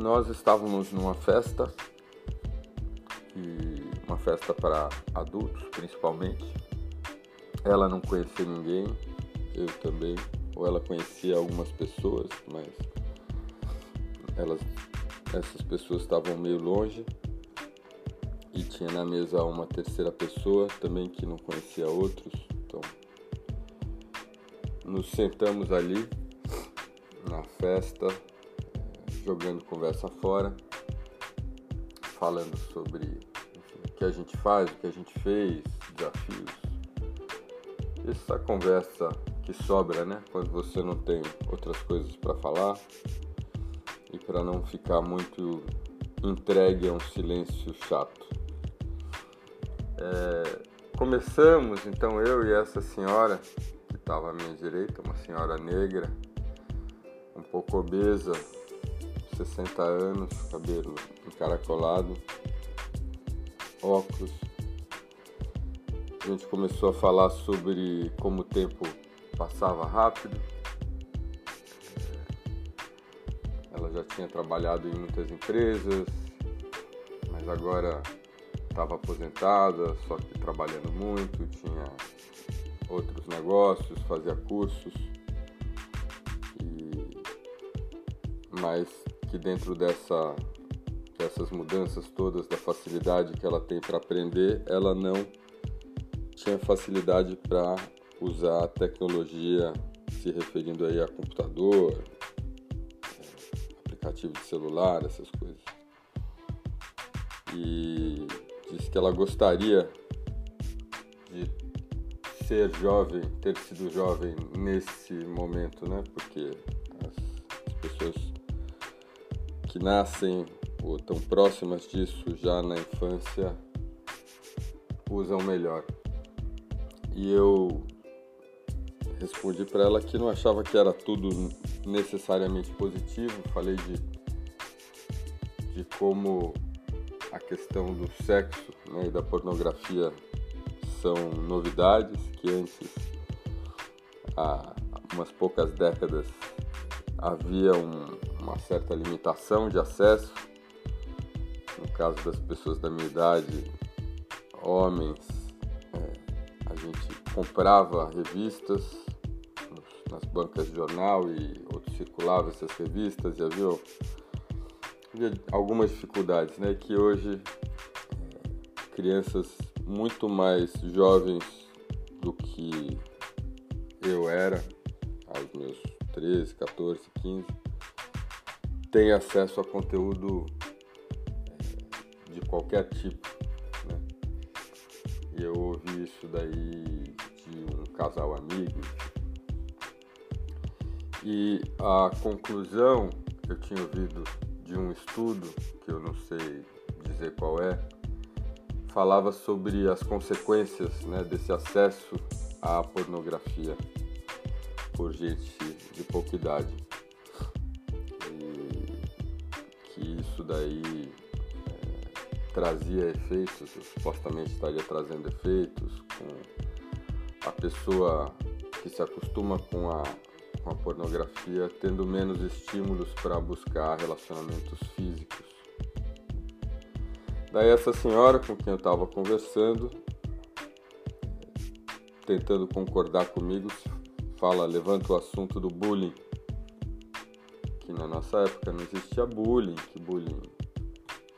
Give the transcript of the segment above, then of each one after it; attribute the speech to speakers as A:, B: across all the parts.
A: nós estávamos numa festa, uma festa para adultos principalmente. Ela não conhecia ninguém, eu também, ou ela conhecia algumas pessoas, mas elas, essas pessoas estavam meio longe e tinha na mesa uma terceira pessoa também que não conhecia outros. Então, nos sentamos ali na festa, jogando conversa fora, falando sobre enfim, o que a gente faz, o que a gente fez, desafios. Essa conversa que sobra, né? Quando você não tem outras coisas para falar e para não ficar muito entregue a um silêncio chato. É, começamos então eu e essa senhora que estava à minha direita, uma senhora negra, um pouco obesa, 60 anos, cabelo encaracolado, óculos. A gente começou a falar sobre como o tempo passava rápido. É, ela já tinha trabalhado em muitas empresas, mas agora estava aposentada, só que trabalhando muito, tinha outros negócios, fazia cursos. E mas que dentro dessa dessas mudanças todas, da facilidade que ela tem para aprender, ela não tinha facilidade para usar a tecnologia, se referindo aí a computador, aplicativo de celular, essas coisas. E disse que ela gostaria de ser jovem, ter sido jovem nesse momento, né? Porque que nascem ou tão próximas disso já na infância usam melhor. E eu respondi para ela que não achava que era tudo necessariamente positivo, falei de, de como a questão do sexo né, e da pornografia são novidades que antes, há umas poucas décadas, havia um, uma certa limitação de acesso. No caso das pessoas da minha idade, homens, é, a gente comprava revistas nas bancas de jornal e outros circulavam essas revistas e havia algumas dificuldades, né? Que hoje crianças muito mais jovens do que eu era, aos meus 13, 14, 15, têm acesso a conteúdo eh, de qualquer tipo. Né? E eu ouvi isso daí de um casal amigo. E a conclusão que eu tinha ouvido de um estudo, que eu não sei dizer qual é, falava sobre as consequências né, desse acesso à pornografia por gente de pouca idade. Daí é, trazia efeitos, supostamente estaria trazendo efeitos com a pessoa que se acostuma com a com a pornografia, tendo menos estímulos para buscar relacionamentos físicos. Daí essa senhora com quem eu estava conversando, tentando concordar comigo, fala, levanta o assunto do bullying. Que na nossa época não existia bullying, que bullying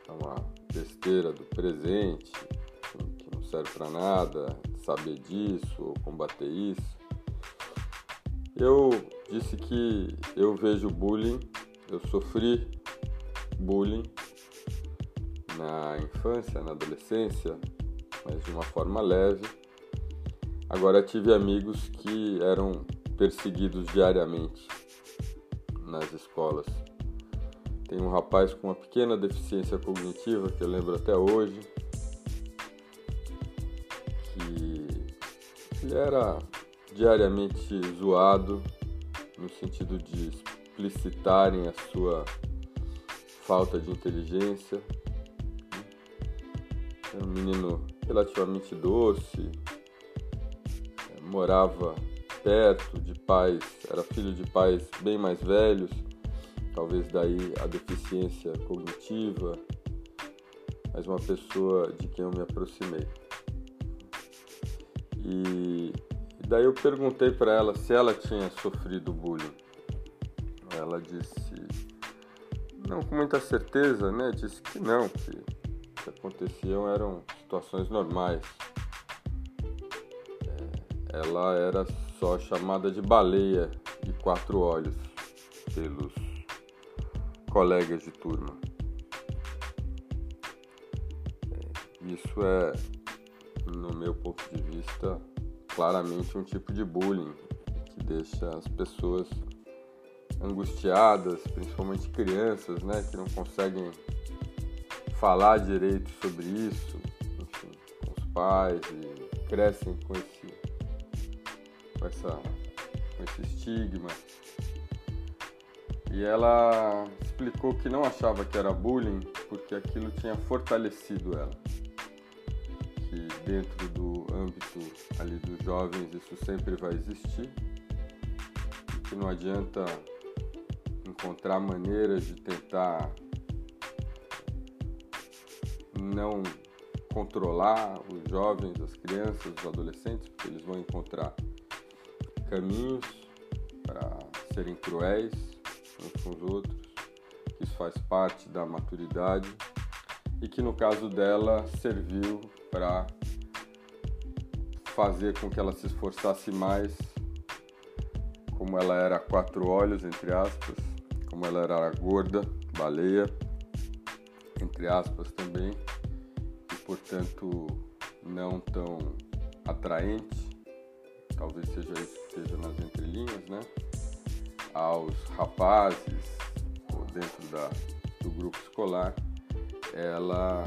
A: é uma besteira do presente, que não serve para nada, saber disso ou combater isso. Eu disse que eu vejo bullying, eu sofri bullying na infância, na adolescência, mas de uma forma leve. Agora tive amigos que eram perseguidos diariamente nas escolas. Tem um rapaz com uma pequena deficiência cognitiva que eu lembro até hoje, que ele era diariamente zoado no sentido de explicitarem a sua falta de inteligência. Era um menino relativamente doce, eh, morava perto de pais, era filho de pais bem mais velhos, talvez daí a deficiência cognitiva, mas uma pessoa de quem eu me aproximei. E, daí eu perguntei para ela se ela tinha sofrido bullying. Ela disse, não com muita certeza, né? Disse que não, que o que aconteciam eram situações normais. É, ela era só chamada de baleia de quatro olhos pelos colegas de turma. É, isso é, no meu ponto de vista, claramente um tipo de bullying que deixa as pessoas angustiadas, principalmente crianças, né, que não conseguem falar direito sobre isso, enfim, com os pais e crescem com esse, com essa, com esse estigma. E ela explicou que não achava que era bullying porque aquilo tinha fortalecido ela. Que dentro do âmbito ali dos jovens isso sempre vai existir. Que não adianta encontrar maneiras de tentar não controlar os jovens, as crianças, os adolescentes, porque eles vão encontrar caminhos para serem cruéis uns com os outros, que isso faz parte da maturidade e que no caso dela serviu para fazer com que ela se esforçasse mais, como ela era quatro olhos, entre aspas, como ela era gorda, baleia, entre aspas também, e portanto não tão atraente, talvez seja isso que esteja nas entrelinhas, né? Aos rapazes ou dentro da, do grupo escolar, ela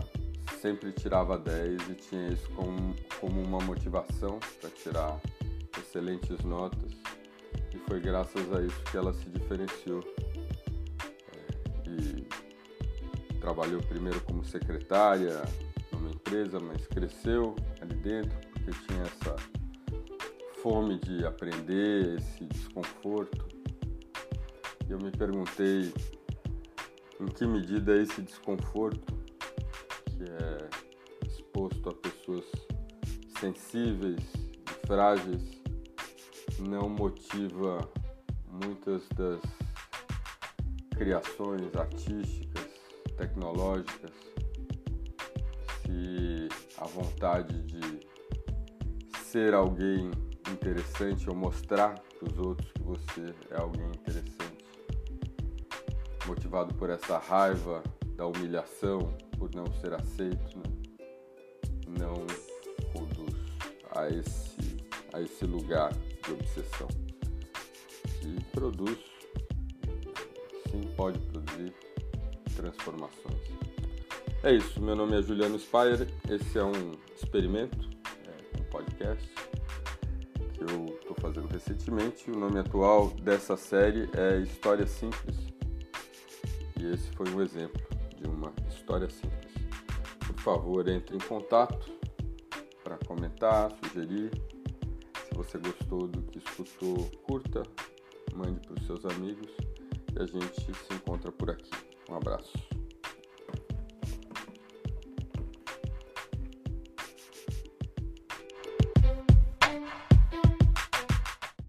A: sempre tirava 10 e tinha isso como, como uma motivação para tirar excelentes notas. E foi graças a isso que ela se diferenciou trabalhou primeiro como secretária numa empresa, mas cresceu ali dentro porque tinha essa fome de aprender, esse desconforto. Eu me perguntei em que medida esse desconforto, que é exposto a pessoas sensíveis e frágeis, não motiva muitas das criações artísticas tecnológicas, se a vontade de ser alguém interessante ou mostrar para os outros que você é alguém interessante, motivado por essa raiva da humilhação, por não ser aceito, né? não conduz a esse, a esse lugar de obsessão. Que produz, sim, pode produzir transformações. É isso, meu nome é Juliano Spire, esse é um experimento, é um podcast eu estou fazendo recentemente. O nome atual dessa série é História Simples e esse foi um exemplo de uma história simples. Por favor, entre em contato para comentar, sugerir. Se você gostou do que escutou, curta, mande para os seus amigos e a gente se encontra por aqui. Um abraço.